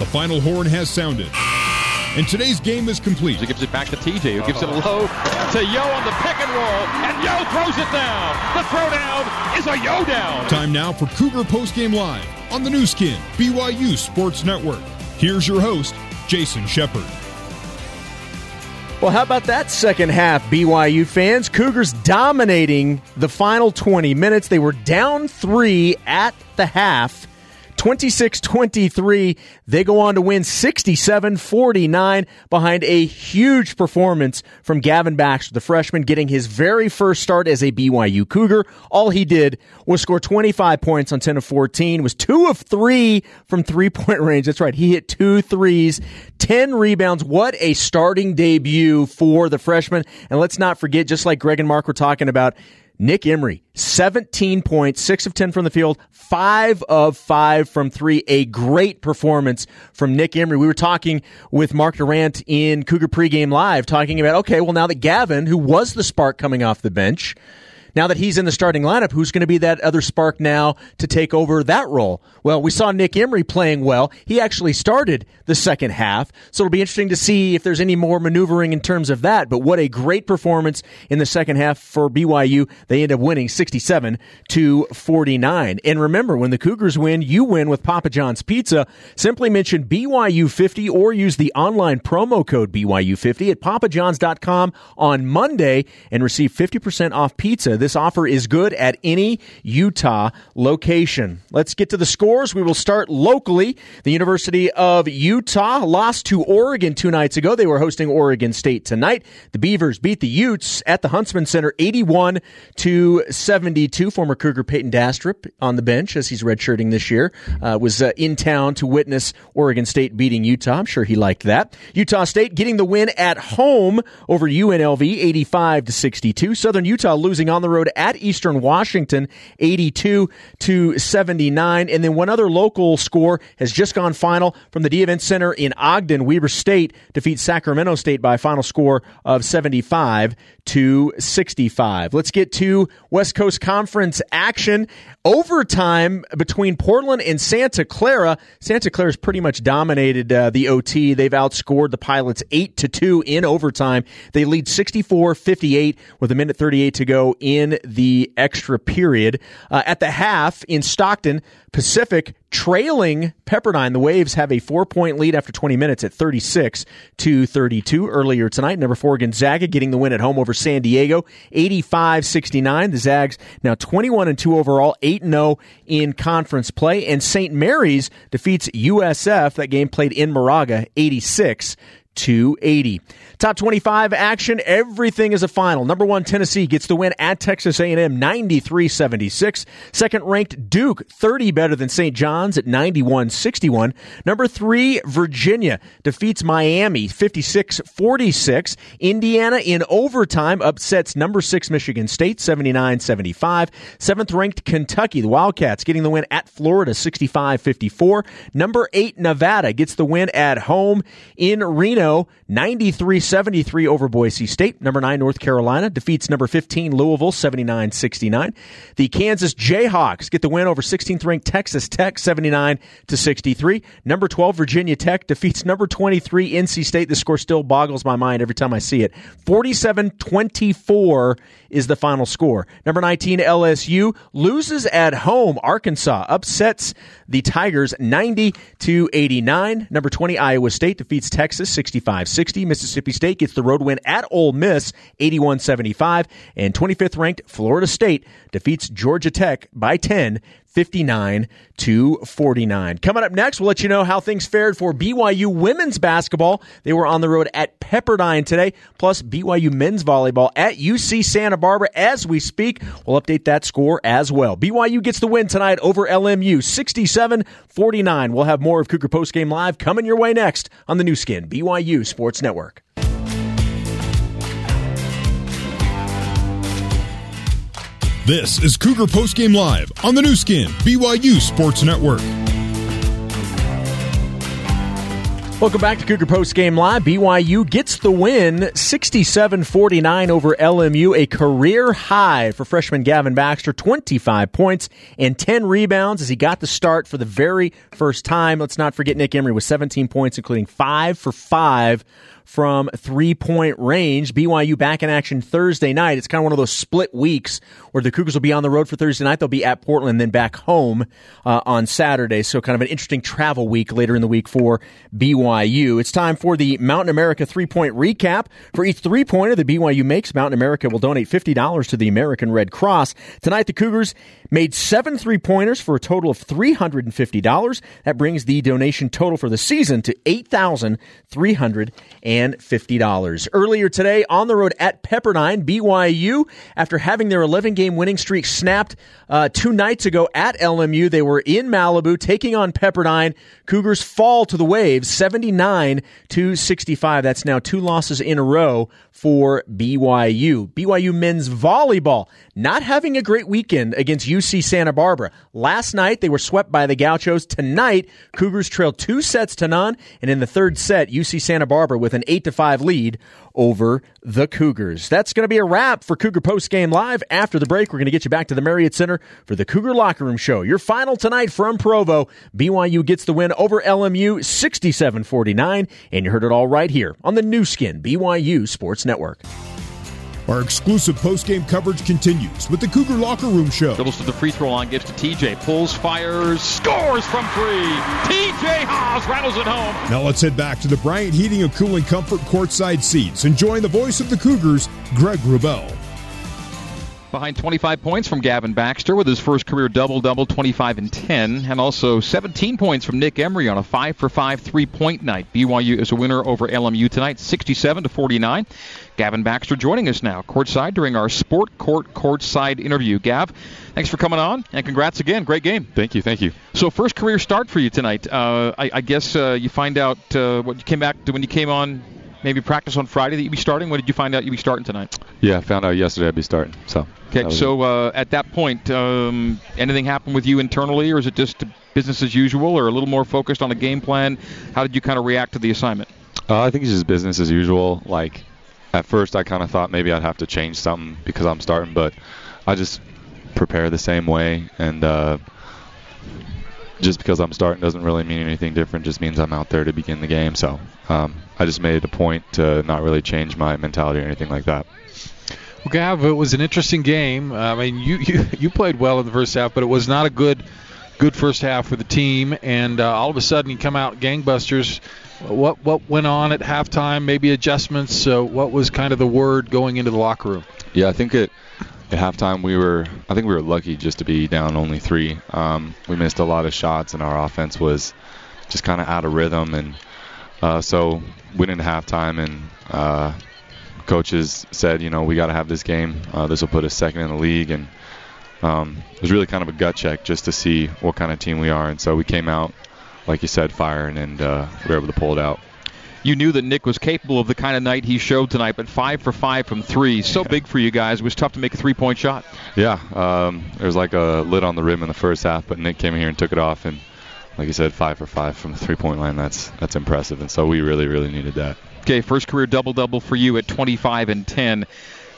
The final horn has sounded. And today's game is complete. He gives it back to TJ, who gives it low to Yo on the pick and roll, and Yo throws it down. The throwdown is a Yo down. Time now for Cougar Postgame Live on the Nu Skin, BYU Sports Network. Here's your host, Jason Shepard. Well, how about that second half, BYU fans? Cougars dominating the final 20 minutes. They were down three at the half 26 23. They go on to win 67 49 behind a huge performance from Gavin Baxter, the freshman, getting his very first start as a BYU Cougar. All he did was score 25 points on 10 of 14, was two of three from three point range. That's right. He hit two threes, 10 rebounds. What a starting debut for the freshman. And let's not forget, just like Greg and Mark were talking about, Nick Emery, 17 points, 6 of 10 from the field, 5 of 5 from 3. A great performance from Nick Emery. We were talking with Mark Durant in Cougar Pregame Live, talking about, okay, well, now that Gavin, who was the spark coming off the bench, now that he's in the starting lineup, who's going to be that other spark now to take over that role? Well, we saw Nick Emery playing well. He actually started the second half, so it'll be interesting to see if there's any more maneuvering in terms of that. But what a great performance in the second half for BYU. They end up winning 67 to 49. And remember, when the Cougars win, you win with Papa John's Pizza. Simply mention BYU50 or use the online promo code BYU50 at papajohns.com on Monday and receive 50% off pizza. This offer is good at any Utah location. Let's get to the scores. We will start locally. The University of Utah lost to Oregon two nights ago. They were hosting Oregon State tonight. The Beavers beat the Utes at the Huntsman Center 81 to 72. Former Cougar Payton Dastrup on the bench as he's redshirting this year uh, was uh, in town to witness Oregon State beating Utah. I'm sure he liked that. Utah State getting the win at home over UNLV 85 to 62. Southern Utah losing on the road at Eastern Washington 82 to 79. And then one other local score has just gone final from the Dee Event Center in Ogden. Weber State defeats Sacramento State by a final score of 75 to 65. Let's get to West Coast Conference action. Overtime between Portland and Santa Clara. Santa Clara's pretty much dominated uh, the OT. They've outscored the Pilots 8 to 2 in overtime. They lead 64-58 with a minute 38 to go in the extra period. Uh, at the half in Stockton, Pacific trailing Pepperdine. The Waves have a four point lead after 20 minutes at 36 to 32 earlier tonight. Number four, Gonzaga getting the win at home over San Diego, 85 69. The Zags now 21 and 2 overall, 8 0 in conference play. And St. Mary's defeats USF. That game played in Moraga, 86 280. Top 25 action, everything is a final. Number 1 Tennessee gets the win at Texas A&M 93-76. Second ranked Duke 30 better than St. John's at 91-61. Number 3 Virginia defeats Miami 56-46. Indiana in overtime upsets number 6 Michigan State 79-75. Seventh ranked Kentucky, the Wildcats getting the win at Florida 65-54. Number 8 Nevada gets the win at home in Reno 93-73 over Boise State. Number 9 North Carolina defeats number 15 Louisville 79-69. The Kansas Jayhawks get the win over 16th ranked Texas Tech 79 to 63. Number 12 Virginia Tech defeats number 23 NC State. The score still boggles my mind every time I see it. 47-24 is the final score. Number 19 LSU loses at home. Arkansas upsets the Tigers 90 to 89. Number 20 Iowa State defeats Texas 65-60. Mississippi State gets the road win at Ole Miss 81-75 and 25th ranked Florida State defeats Georgia Tech by 10 59 to 49. Coming up next, we'll let you know how things fared for BYU women's basketball. They were on the road at Pepperdine today, plus BYU men's volleyball at UC Santa Barbara as we speak. We'll update that score as well. BYU gets the win tonight over LMU 67 49. We'll have more of Cougar Post Game Live coming your way next on the Nu Skin, BYU Sports Network. This is Cougar Postgame Live on the Nu Skin, BYU Sports Network. Welcome back to Cougar Post Game Live. BYU gets the win 67 49 over LMU, a career high for freshman Gavin Baxter, 25 points and 10 rebounds as he got the start for the very first time. Let's not forget Nick Emery with 17 points, including 5 for 5 from three point range. BYU back in action Thursday night. It's kind of one of those split weeks where the Cougars will be on the road for Thursday night. They'll be at Portland, then back home uh, on Saturday. So kind of an interesting travel week later in the week for BYU. It's time for the Mountain America three point recap. For each three pointer that BYU makes, Mountain America will donate $50 to the American Red Cross. Tonight, the Cougars made seven three pointers for a total of $350. That brings the donation total for the season to 8300 and $50. Earlier today, on the road at Pepperdine, BYU, after having their 11 game winning streak snapped uh, two nights ago at LMU, they were in Malibu taking on Pepperdine. Cougars fall to the Waves 79 to 65. That's now two losses in a row for BYU. BYU men's volleyball not having a great weekend against UC Santa Barbara. Last night they were swept by the Gauchos. Tonight, Cougars trailed two sets to none, and in the third set, UC Santa Barbara with an 8 to 5 lead over the Cougars. That's going to be a wrap for Cougar Post Game Live. After the break, we're going to get you back to the Marriott Center for the Cougar Locker Room Show. Your final tonight from Provo. BYU gets the win over LMU 67 49, and you heard it all right here on the Nu Skin BYU Sports Network. Our exclusive post-game coverage continues with the Cougar Locker Room Show. Dribbles to the free throw line, gives to TJ, pulls, fires, scores from three. TJ Haws rattles it home. Now let's head back to the Bryant Heating and Cooling Comfort courtside seats, enjoying the voice of the Cougars, Greg Wrubell. Behind 25 points from Gavin Baxter with his first career double double, 25 and 10, and also 17 points from Nick Emery on a 5 for 5 three point night. BYU is a winner over LMU tonight, 67 to 49. Gavin Baxter joining us now, courtside during our Sport Court courtside interview. Gav, thanks for coming on, and congrats again. Great game. Thank you, thank you. So, first career start for you tonight. Uh, I, I, guess uh, you find out uh, what you came back to when you came on maybe practice on Friday that you'd be starting? What did you find out you'd be starting tonight? Yeah, I found out yesterday I'd be starting. So. Okay, so uh, at that point, um, anything happen with you internally, or is it just business as usual, or a little more focused on a game plan? How did you kind of react to the assignment? Uh, I think it's just business as usual. Like at first, I kind of thought maybe I'd have to change something because I'm starting, but I just prepare the same way and. Uh, just because I'm starting doesn't really mean anything different. Just means I'm out there to begin the game. So um, I just made it a point to not really change my mentality or anything like that. Well, Gav, it was an interesting game. I mean, you, you you played well in the first half, but it was not a good good first half for the team. And uh, all of a sudden, you come out gangbusters. What what went on at halftime? Maybe adjustments. So, what was kind of the word going into the locker room? Yeah, I think it at halftime we were I think we were lucky just to be down only three. Um, we missed a lot of shots and our offense was just kind of out of rhythm and uh, so went into halftime and uh, coaches said you know we got to have this game. Uh, this will put us second in the league and um, it was really kind of a gut check just to see what kind of team we are and so we came out like you said firing and uh, we were able to pull it out you knew that Nick was capable of the kind of night he showed tonight, but five for five from three, so big for you guys. It was tough to make a three point shot. Yeah, um, there was like a lid on the rim in the first half, but Nick came in here and took it off, and like you said, five for five from the three point line. That's that's impressive, and so we really really needed that. Okay, first career double double for you at 25 and 10.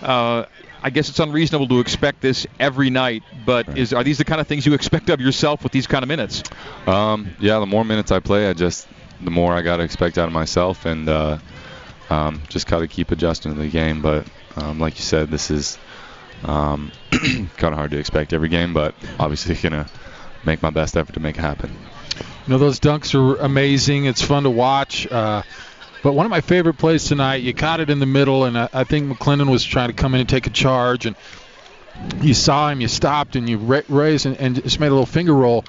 Uh, I guess it's unreasonable to expect this every night, but right. is are these the kind of things you expect of yourself with these kind of minutes? Um, yeah, the more minutes I play, I just the more I got to expect out of myself, and uh, um, just got to keep adjusting to the game. But um, like you said, this is um, kind of hard to expect every game, but obviously gonna make my best effort to make it happen. You know those dunks are amazing. It's fun to watch. Uh, but one of my favorite plays tonight, you caught it in the middle, and I, I think McClendon was trying to come in and take a charge, and you saw him, you stopped, and you ra- raised and, and just made a little finger roll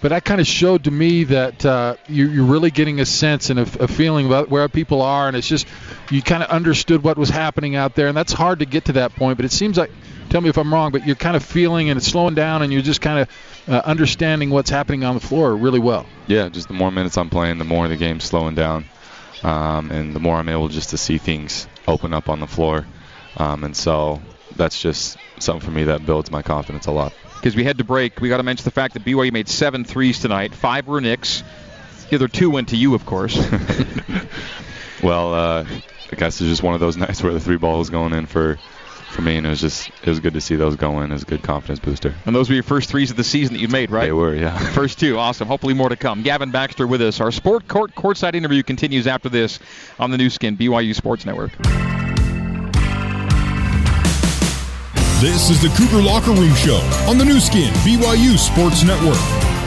but that kind of showed to me that uh, you, you're really getting a sense and a, a, feeling about where people are, and it's just you kind of understood what was happening out there, and that's hard to get to that point. But it seems like, tell me if I'm wrong, but you're kind of feeling and it's slowing down, and you're just kind of uh, understanding what's happening on the floor really well. Yeah, just the more minutes I'm playing, the more the game's slowing down, um, and the more I'm able just to see things open up on the floor, um, and so that's just something for me that builds my confidence a lot because we had to break. We got to mention the fact that BYU made seven threes tonight. Five were Nick's. The other two went to you, of course. well, uh, I guess it's just one of those nights where the three ball was going in for for me, and it was just it was good to see those go in. It was a good confidence booster. And those were your first threes of the season that you made, right? They were, yeah. First two, awesome. Hopefully more to come. Gavin Baxter with us. Our Sport Court courtside interview continues after this on the Nu Skin BYU Sports Network. This is the Cougar Locker Room Show on the Nu Skin BYU Sports Network.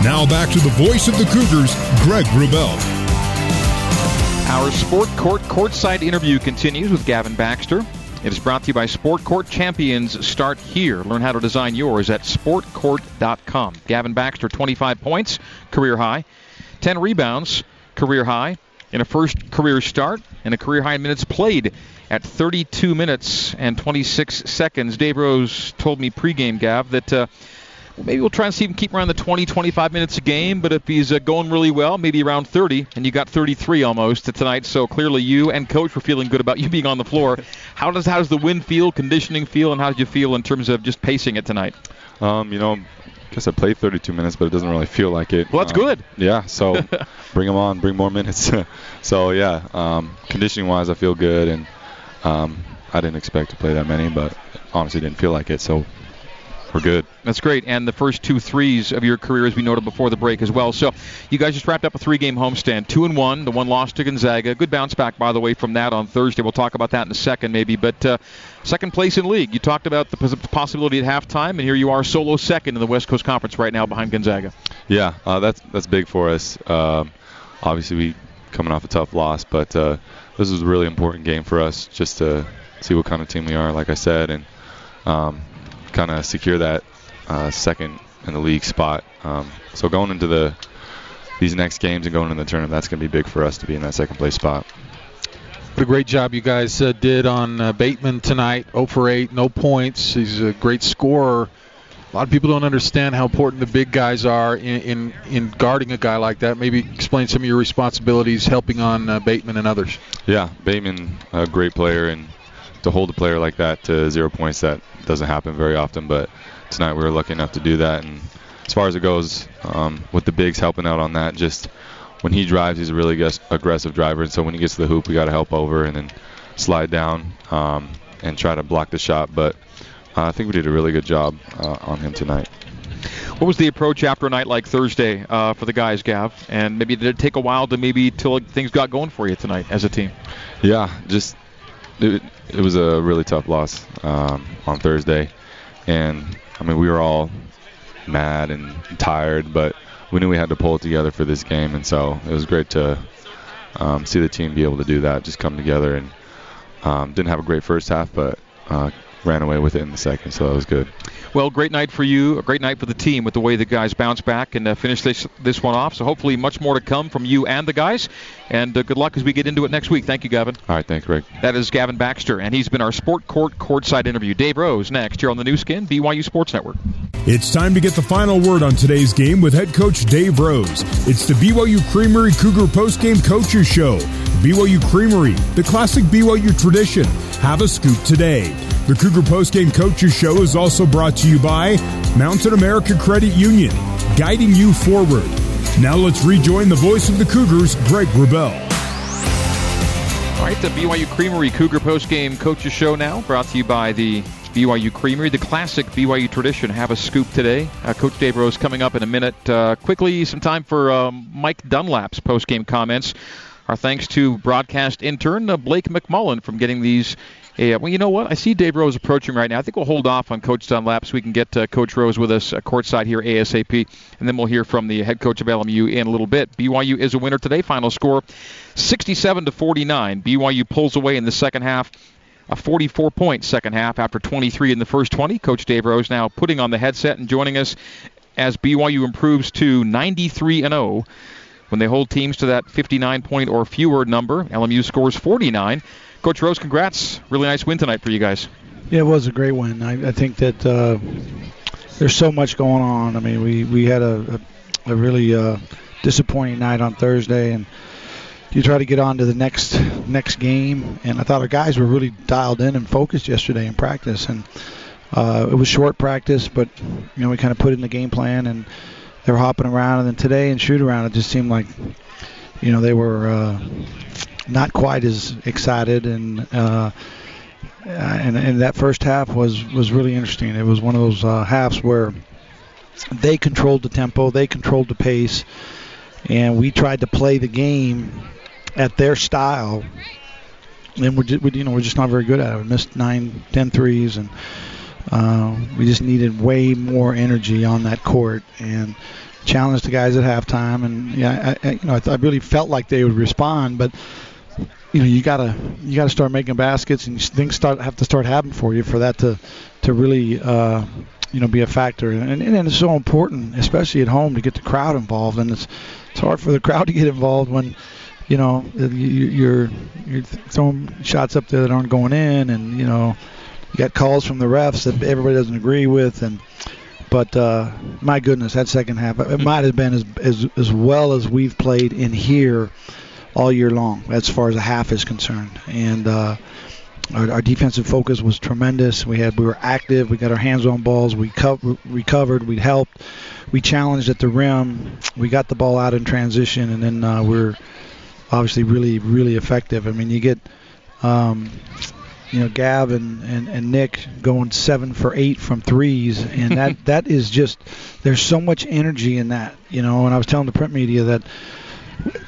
Now back to the voice of the Cougars, Greg Wrubell. Our Sport Court courtside interview continues with Gavin Baxter. It is brought to you by Sport Court Champions. Start here. Learn how to design yours at sportcourt.com. Gavin Baxter, 25 points, career high, 10 rebounds, career high, in a first career start, and a career high in minutes played at 32 minutes and 26 seconds. Dave Rose told me pregame, Gav, that uh, maybe we'll try and see him keep around the 20, 25 minutes a game, but if he's uh, going really well, maybe around 30, and you got 33 almost tonight, so clearly you and coach were feeling good about you being on the floor. How does how does the wind feel, conditioning feel, and how did you feel in terms of just pacing it tonight? Um, you know, guess I played 32 minutes, but it doesn't really feel like it. Well, that's um, good. Yeah, so bring them on, bring more minutes. so yeah, um, conditioning wise, I feel good, and um, I didn't expect to play that many, but honestly didn't feel like it. So we're good. That's great. And the first two threes of your career, as we noted before the break as well. So you guys just wrapped up a three-game homestand, two and one. The one lost to Gonzaga. Good bounce back, by the way, from that on Thursday. We'll talk about that in a second, maybe. But uh, second place in league. You talked about the possibility at halftime, and here you are, solo second in the West Coast Conference right now, behind Gonzaga. Yeah, uh, that's that's big for us. Uh, obviously, we coming off a tough loss, but uh, this is a really important game for us, just to see what kind of team we are. Like I said, and um, kind of secure that uh, second in the league spot. Um, so going into the these next games and going into the tournament, that's going to be big for us to be in that second place spot. What a great job you guys uh, did on uh, Batemon tonight. 0 for 8, no points. He's a great scorer. A lot of people don't understand how important the big guys are in, in, in guarding a guy like that. Maybe explain some of your responsibilities helping on uh, Batemon and others. Yeah, Batemon, a great player, and to hold a player like that to zero points, that doesn't happen very often. But tonight we were lucky enough to do that. And as far as it goes, um, with the bigs helping out on that, just when he drives, he's a really aggressive driver. And so when he gets to the hoop, we got to help over and then slide down um, and try to block the shot. But uh, I think we did a really good job uh, on him tonight. What was the approach after a night like Thursday uh, for the guys, Gav? And maybe did it take a while to maybe till things got going for you tonight as a team? Yeah, just it, it was a really tough loss um, on Thursday, and I mean we were all mad and tired, but we knew we had to pull it together for this game, and so it was great to um, see the team be able to do that, just come together and um, didn't have a great first half, but uh, ran away with it in the second, so that was good. Well, great night for you, a great night for the team with the way the guys bounced back and uh, finished this this one off. So hopefully, much more to come from you and the guys. And uh, good luck as we get into it next week. Thank you, Gavin. All right, thanks, Rick. That is Gavin Baxter, and he's been our Sport Court courtside interview. Dave Rose next here on the Nu Skin BYU Sports Network. It's time to get the final word on today's game with head coach Dave Rose. It's the BYU Creamery Cougar postgame coaches show. BYU Creamery, the classic BYU tradition. Have a scoop today. The Cougar postgame coaches show is also brought to you by Mountain America Credit Union, guiding you forward. Now let's rejoin the voice of the Cougars, Greg Wrubell. All right, the BYU Creamery Cougar postgame coaches show now, brought to you by the BYU Creamery, the classic BYU tradition. Have a scoop today. Uh, Coach Dave Rose coming up in a minute. Uh, quickly, some time for um, Mike Dunlap's postgame comments. Our thanks to broadcast intern uh, Blake McMullen from getting these yeah, well, you know what? I see Dave Rose approaching right now. I think we'll hold off on Coach Dunlap so we can get uh, Coach Rose with us uh, courtside here ASAP, and then we'll hear from the head coach of LMU in a little bit. BYU is a winner today. Final score 67 to 49. BYU pulls away in the second half. A 44 point second half after 23 in the first 20. Coach Dave Rose now putting on the headset and joining us as BYU improves to 93 and 0 when they hold teams to that 59 point or fewer number. LMU scores 49. Coach Rose, congrats. Really nice win tonight for you guys. Yeah, it was a great win. I, I think that uh, there's so much going on. I mean, we, we had a, a, a really uh, disappointing night on Thursday, and you try to get on to the next next game. And I thought our guys were really dialed in and focused yesterday in practice. And uh, it was short practice, but you know we kind of put in the game plan, and they were hopping around. And then today in shoot around, it just seemed like you know, they were uh, not quite as excited, and uh, and and that first half was was really interesting. It was one of those uh, halves where they controlled the tempo, they controlled the pace, and we tried to play the game at their style. And we're just, we, you know we're just not very good at it. We missed nine, ten threes, and uh, we just needed way more energy on that court and challenged the guys at halftime. And yeah, I, I, you know I, I really felt like they would respond, but you know you gotta you gotta start making baskets and things start have to start happening for you for that to to really uh, you know be a factor. And, and it's so important especially at home to get the crowd involved. And it's it's hard for the crowd to get involved when you know you're you're throwing shots up there that aren't going in and you know you got calls from the refs that everybody doesn't agree with. And but uh, my goodness that second half it might have been as as as well as we've played in here all year long as far as a half is concerned. And uh, our, our, defensive focus was tremendous. We had we were active. We got our hands on balls. We co- recovered. We helped. We challenged at the rim. We got the ball out in transition, and then uh, we're obviously really really effective. I mean, you get. Um, you know, Gav and, and, and Nick going seven for eight from threes, and that that is just there's so much energy in that, you know. And I was telling the print media that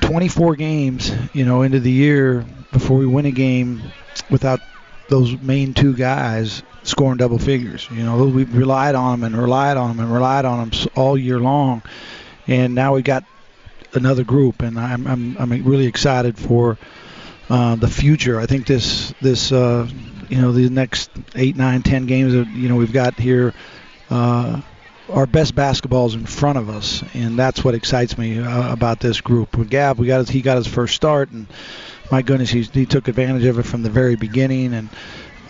24 games, you know, into the year before we win a game without those main two guys scoring double figures. You know, we relied on them and relied on them and relied on them all year long, and now we got another group, and I'm I'm, I'm really excited for uh, the future. I think this this uh, you know the next eight, nine, ten games that you know we've got here. Uh, our best basketballs in front of us, and that's what excites me uh, about this group. With Gav, we got his, he got his first start, and my goodness, he, he took advantage of it from the very beginning, and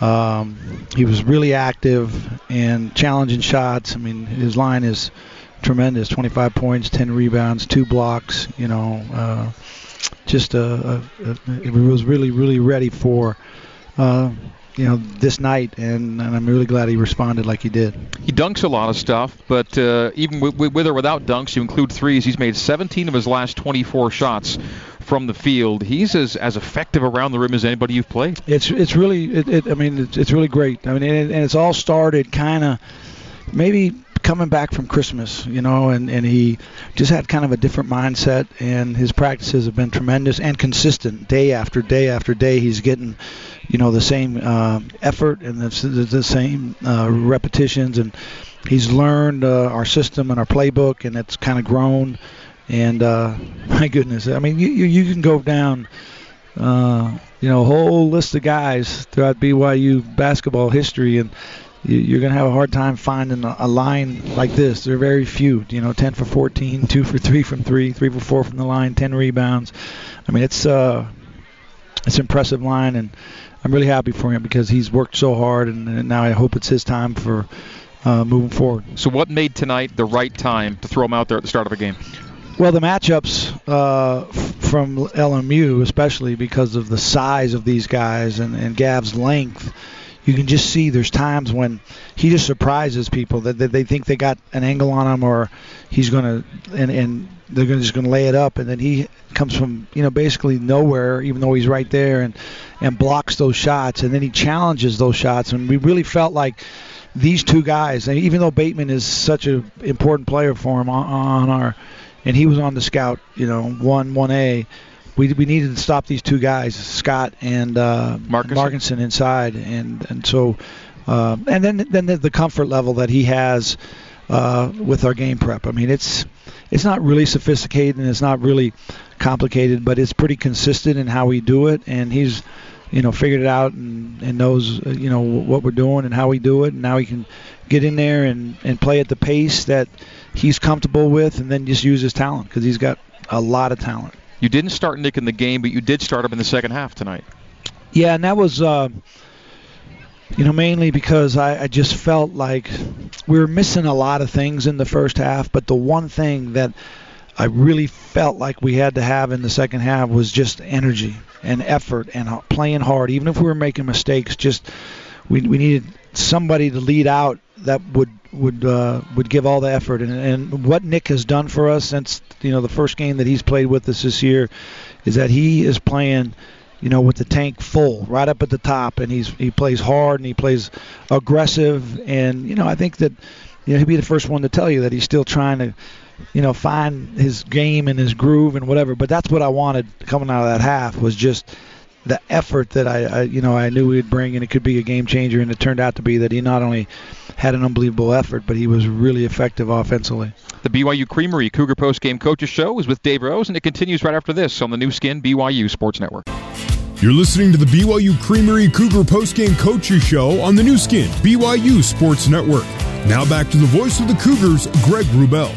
um, he was really active and challenging shots. I mean, his line is tremendous: 25 points, 10 rebounds, two blocks. You know, uh, just a, a, a, it was really, really ready for. Uh, you know this night, and, and, I'm really glad he responded like he did. He dunks a lot of stuff, but uh, even with, with, or without dunks, you include threes. He's made 17 of his last 24 shots from the field. He's as, as effective around the rim as anybody you've played. It's it's really it, it I mean it's, it's really great. I mean and, and it's all started kind of maybe coming back from Christmas, you know, and, and he just had kind of a different mindset, and his practices have been tremendous and consistent day after day after day. He's getting, you know, the same uh, effort and the, the same uh, repetitions, and he's learned uh, our system and our playbook, and it's kind of grown. And uh, my goodness, I mean, you, you, can go down. Uh, you know, a whole list of guys throughout BYU basketball history, and you're going to have a hard time finding a, line like this. There are very few. You know, 10 for 14, 2 for 3 from 3, 3 for 4 from the line, 10 rebounds. I mean, it's uh, it's an impressive line, and I'm really happy for him because he's worked so hard, and, and now I hope it's his time for uh, moving forward. So, what made tonight the right time to throw him out there at the start of a game? Well, the matchups uh, from LMU, especially because of the size of these guys and, and Gav's length you can just see there's times when he just surprises people that, that they think they got an angle on him or he's going to and and they're gonna, just going to lay it up. And then he comes from you know basically nowhere even though he's right there and and blocks those shots. And then he challenges those shots. And we really felt like these two guys and even though Batemon is such an important player for him on, on our and he was on the scout you know one one A we we needed to stop these two guys, Scott and uh, Markinson. Markinson inside, and and so uh, and then then the, the, comfort level that he has uh, with our game prep. I mean, it's it's not really sophisticated and it's not really complicated, but it's pretty consistent in how we do it, and he's you know figured it out and, and knows uh, you know what we're doing and how we do it, and now he can get in there and and play at the pace that he's comfortable with, and then just use his talent because he's got a lot of talent. You didn't start Nick in the game, but you did start him in the second half tonight. Yeah, and that was, uh, you know, mainly because I, I just felt like we were missing a lot of things in the first half, but the one thing that I really felt like we had to have in the second half was just energy and effort and playing hard. Even if we were making mistakes, just we, we needed somebody to lead out that would would uh, would give all the effort. And, and what Nick has done for us since you know the first game that he's played with us this year is that he is playing you know, with the tank full, right up at the top, and he's he plays hard and he plays aggressive, and you know, I think that you know he'd be the first one to tell you that he's still trying to, you know, find his game and his groove and whatever. But that's what I wanted coming out of that half was just the effort that I, I you know I knew he'd bring, and it could be a game changer, and it turned out to be that he not only had an unbelievable effort, but he was really effective offensively. The BYU Creamery Cougar Post Game Coaches Show is with Dave Rose, and it continues right after this on the Nu Skin BYU Sports Network. You're listening to the BYU Creamery Cougar Postgame Coaches Show on the Nu Skin, BYU Sports Network. Now back to the voice of the Cougars, Greg Wrubell.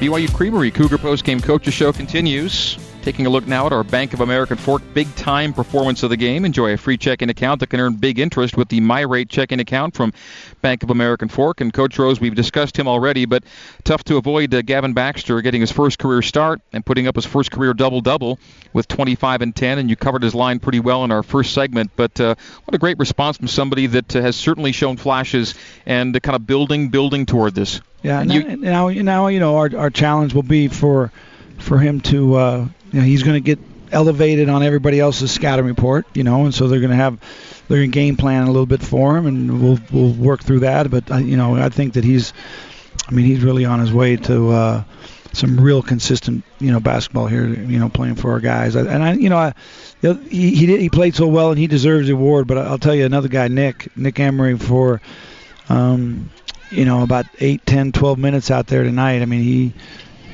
BYU Creamery Cougar Post Game Coaches Show continues. Taking a look now at our Bank of America Fork big time performance of the game. Enjoy a free checking account that can earn big interest with the MyRate checking account from Bank of American Fork. And Coach Rose, we've discussed him already, but tough to avoid uh, Gavin Baxter getting his first career start and putting up his first career double double with 25 and 10. And you covered his line pretty well in our first segment. But uh, what a great response from somebody that uh, has certainly shown flashes and uh, kind of building, building toward this. Yeah, you, now, now you know our our challenge will be for for him to uh, you know, he's going to get elevated on everybody else's scouting report, you know, and so they're going to have they're going to game plan a little bit for him, and we'll we'll work through that. But uh, you know, I think that he's, I mean, he's really on his way to uh, some real consistent, you know, basketball here, you know, playing for our guys. And I, you know, I, he he did, he played so well, and he deserves the award. But I'll tell you another guy, Nick Nick Emery, for, um, you know, about eight, ten, twelve minutes out there tonight. I mean, he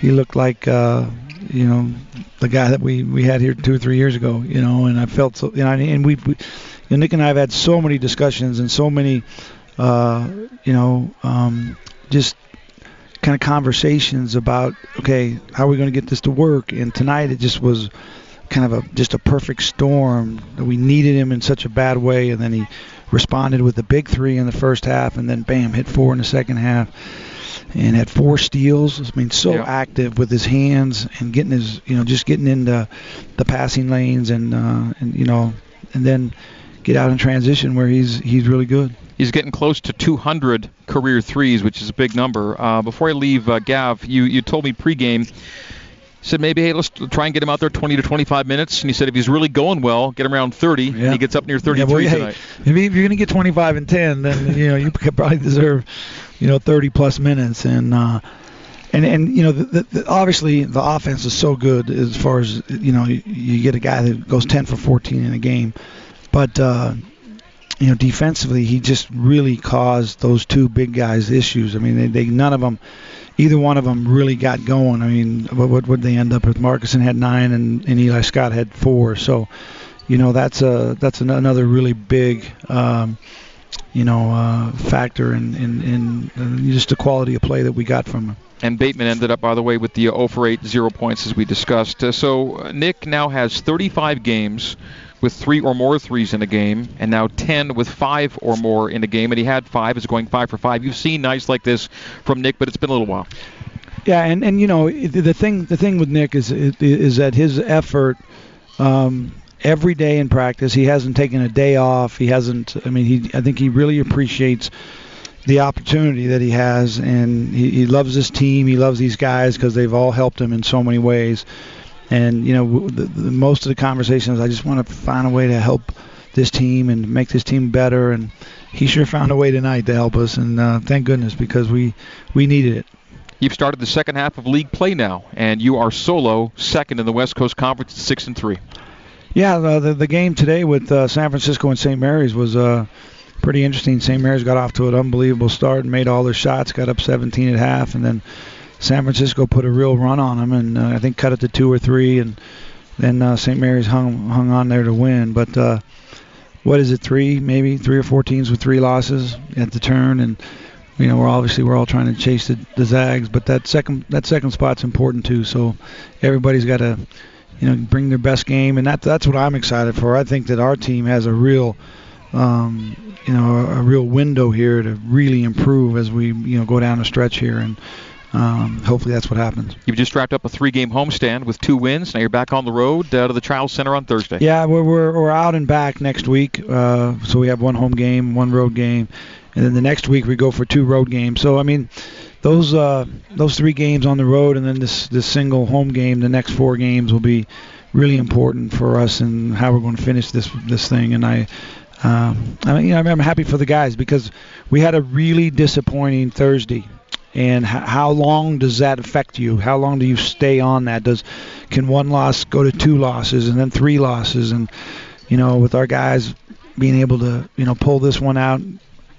he looked like. Uh, you know, the guy that we we had here two or three years ago. You know, and I felt so. You know, and we, we you know, Nick and I have had so many discussions and so many, uh, you know, um, just kind of conversations about okay, how are we going to get this to work? And tonight it just was kind of a just a perfect storm. We needed him in such a bad way, and then he responded with the big three in the first half, and then bam, hit four in the second half and had four steals. I mean, so yeah. active with his hands and getting his, you know, just getting into the passing lanes and uh, and you know, and then get out in transition where he's he's really good. He's getting close to 200 career threes, which is a big number. Uh, before I leave, uh, Gav, you you told me pregame said maybe hey let's try and get him out there 20 to 25 minutes. And he said if he's really going well get him around 30 yeah. and he gets up near 33 yeah, well, tonight. hey, if you're going to get 25 and 10 then you know you probably deserve you know 30 plus minutes. And uh and and you know the, the, obviously the offense is so good as far as you know you, you get a guy that goes 10 for 14 in a game. But uh you know defensively he just really caused those two big guys issues. I mean they, they none of them either one of them really got going. I mean, what would they end up with? Markusson had nine, and, and Eli Scott had four. So, you know, that's a that's an, another really big, um, you know, uh, factor in, in in uh, just the quality of play that we got from them. And Batemon ended up, by the way, with the 0 for 8, zero points as we discussed. Uh, so uh, Nick now has 35 games with three or more threes in a game, and now 10 with five or more in a game. And he had five, is going five for five. You've seen nights like this from Nick, but it's been a little while. Yeah, and, and you know the thing the thing with Nick is is that his effort um, every day in practice. He hasn't taken a day off. He hasn't. I mean, he I think he really appreciates the opportunity that he has, and he, he loves his team. He loves these guys because they've all helped him in so many ways. And you know, the, the, most of the conversations, I just want to find a way to help this team and make this team better. And he sure found a way tonight to help us, and uh, thank goodness because we we needed it. You've started the second half of league play now, and you are solo second in the West Coast Conference, six and three. Yeah, the the, the game today with uh, San Francisco and St. Mary's was uh, pretty interesting. St. Mary's got off to an unbelievable start and made all their shots, got up 17 at half, and then San Francisco put a real run on them, and uh, I think cut it to two or three, and then uh, St. Mary's hung hung on there to win. But uh, what is it? Three, maybe three or four teams with three losses at the turn, and you know we're obviously we're all trying to chase the, the Zags, but that second that second spot's important too. So everybody's got to you know bring their best game, and that that's what I'm excited for. I think that our team has a real um, you know a, a real window here to really improve as we you know go down the stretch here and um, hopefully that's what happens. You've just wrapped up a three-game homestand with two wins. Now you're back on the road uh, to the Chiles Center on Thursday. Yeah, we're we're, we're out and back next week. Uh, so we have one home game, one road game, and then the next week we go for two road games. So I mean, those uh, those three games on the road, and then this this single home game, the next four games will be really important for us and how we're going to finish this this thing. And I. Um, I mean, you know, I'm happy for the guys because we had a really disappointing Thursday and h- how long does that affect you? How long do you stay on that? Does can one loss go to two losses and then three losses? And you know, with our guys being able to you know pull this one out,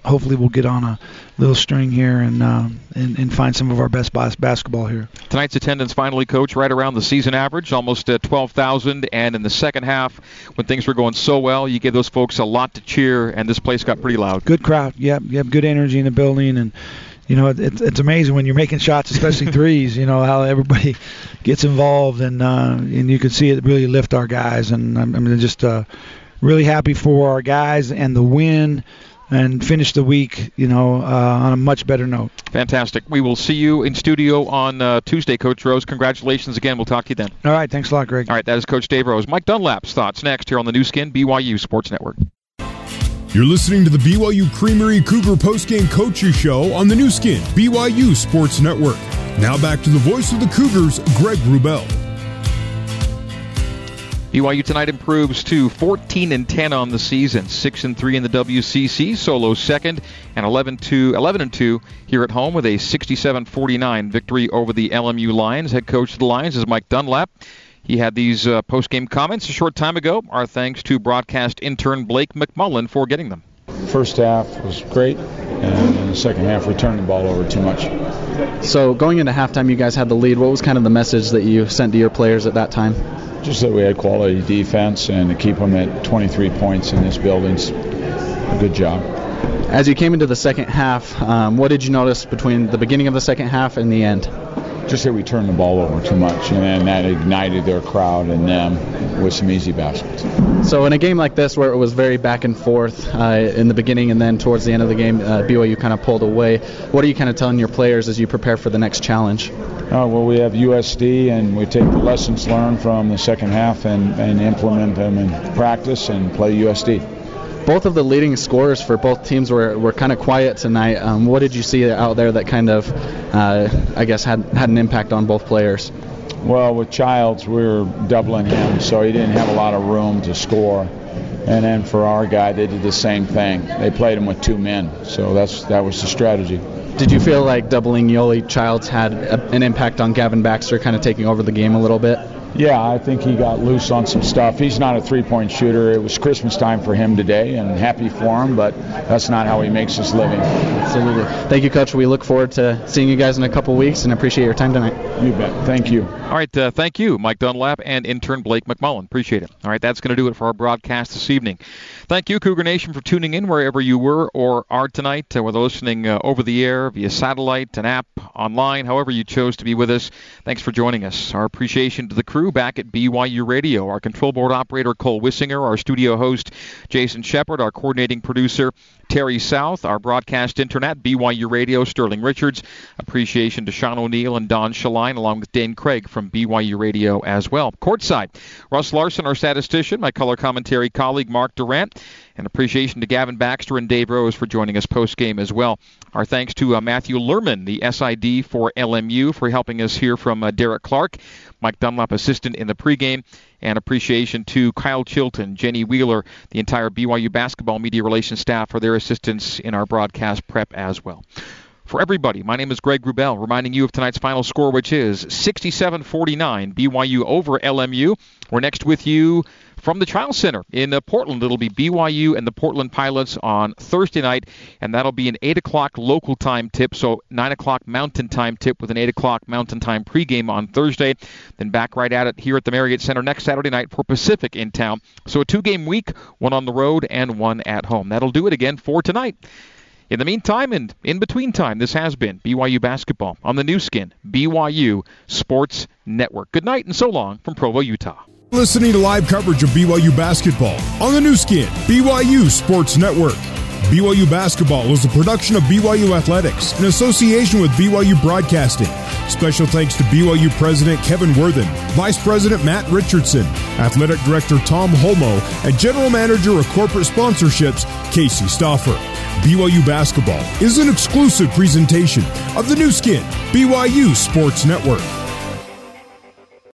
hopefully we'll get on a little string here and uh, and, and find some of our best bas- basketball here. Tonight's attendance finally, coach, right around the season average, almost uh, 12,000. And in the second half, when things were going so well, you gave those folks a lot to cheer, and this place got pretty loud. Good crowd. Yep, yep. Good energy in the building and you know, it's it's amazing when you're making shots, especially threes. You know how everybody gets involved, and uh, and you can see it really lift our guys. And I'm, I'm just uh, really happy for our guys and the win, and finish the week, you know, uh, on a much better note. Fantastic. We will see you in studio on uh, Tuesday, Coach Rose. Congratulations again. We'll talk to you then. All right. Thanks a lot, Greg. All right. That is Coach Dave Rose. Mike Dunlap's thoughts next here on the Nu Skin BYU Sports Network. You're listening to the BYU Creamery Cougar Postgame Coaches Show on the Nu Skin, BYU Sports Network. Now back to the voice of the Cougars, Greg Wrubell. BYU tonight improves to 14 and 10 on the season, 6 and 3 in the WCC, solo second, and 11 to 11 and 2 here at home with a 67-49 victory over the LMU Lions. Head coach of the Lions is Mike Dunlap. He had these uh, post-game comments a short time ago. Our thanks to broadcast intern Blake McMullen for getting them. First half was great, and in the second half we turned the ball over too much. So going into halftime, you guys had the lead. What was kind of the message that you sent to your players at that time? Just that we had quality defense, and to keep them at 23 points in this building's a good job. As you came into the second half, um, what did you notice between the beginning of the second half and the end? Just that we turned the ball over too much, and then that ignited their crowd and them with some easy baskets. So in a game like this, where it was very back and forth uh, in the beginning and then towards the end of the game, uh, BYU kind of pulled away. What are you kind of telling your players as you prepare for the next challenge? Uh, well, we have USD, and we take the lessons learned from the second half and, and implement them in practice and play USD both of the leading scorers for both teams were, were kind of quiet tonight. Um, what did you see out there that kind of, uh, I guess, had, had an impact on both players? Well, with Childs, we were doubling him, so he didn't have a lot of room to score. And then for our guy, they did the same thing. They played him with two men, so that's that was the strategy. Did you feel like doubling Yoeli Childs had a, an impact on Gavin Baxter, kind of taking over the game a little bit? Yeah, I think he got loose on some stuff. He's not a three-point shooter. It was Christmas time for him today, and happy for him, but that's not how he makes his living. Absolutely. Thank you, Coach. We look forward to seeing you guys in a couple weeks, and appreciate your time tonight. You bet. Thank you. All right, uh, thank you, Mike Dunlap and intern Blake McMullen. Appreciate it. All right, that's going to do it for our broadcast this evening. Thank you, Cougar Nation, for tuning in wherever you were or are tonight, uh, whether listening uh, over the air, via satellite, an app, online, however you chose to be with us. Thanks for joining us. Our appreciation to the crew back at BYU Radio, our control board operator Cole Wissinger, our studio host Jason Shepard, our coordinating producer Terry South, our broadcast internet, BYU Radio, Sterling Richards. Appreciation to Sean O'Neill and Don Shaline, along with Dane Craig from BYU Radio as well. Courtside, Russ Larson, our statistician, my color commentary colleague Mark Durant, and appreciation to Gavin Baxter and Dave Rose for joining us post game as well. Our thanks to uh, Matthew Lerman, the SID for LMU, for helping us hear from uh, Derek Clark, Mike Dunlap, assistant in the pregame, and appreciation to Kyle Chilton, Jenny Wheeler, the entire BYU basketball media relations staff for their assistance in our broadcast prep as well. For everybody, my name is Greg Wrubell, reminding you of tonight's final score, which is 67 49, BYU over LMU. We're next with you from the Chiles Center in uh, Portland. It'll be BYU and the Portland Pilots on Thursday night, and that'll be an 8 o'clock local time tip, so 9 o'clock Mountain Time tip with an 8 o'clock Mountain Time pregame on Thursday. Then back right at it here at the Marriott Center next Saturday night for Pacific in town. So a two game week, one on the road and one at home. That'll do it again for tonight. In the meantime and in between time, this has been BYU Basketball on the Nu Skin, BYU Sports Network. Good night and so long from Provo, Utah. Listening to live coverage of BYU basketball on the Nu Skin, BYU Sports Network. BYU Basketball is a production of BYU Athletics in association with BYU Broadcasting. Special thanks to BYU President Kevin Worthen, Vice President Matt Richardson, Athletic Director Tom Holmoe, and General Manager of Corporate Sponsorships Casey Stoffer. BYU Basketball is an exclusive presentation of the Nu Skin, BYU Sports Network.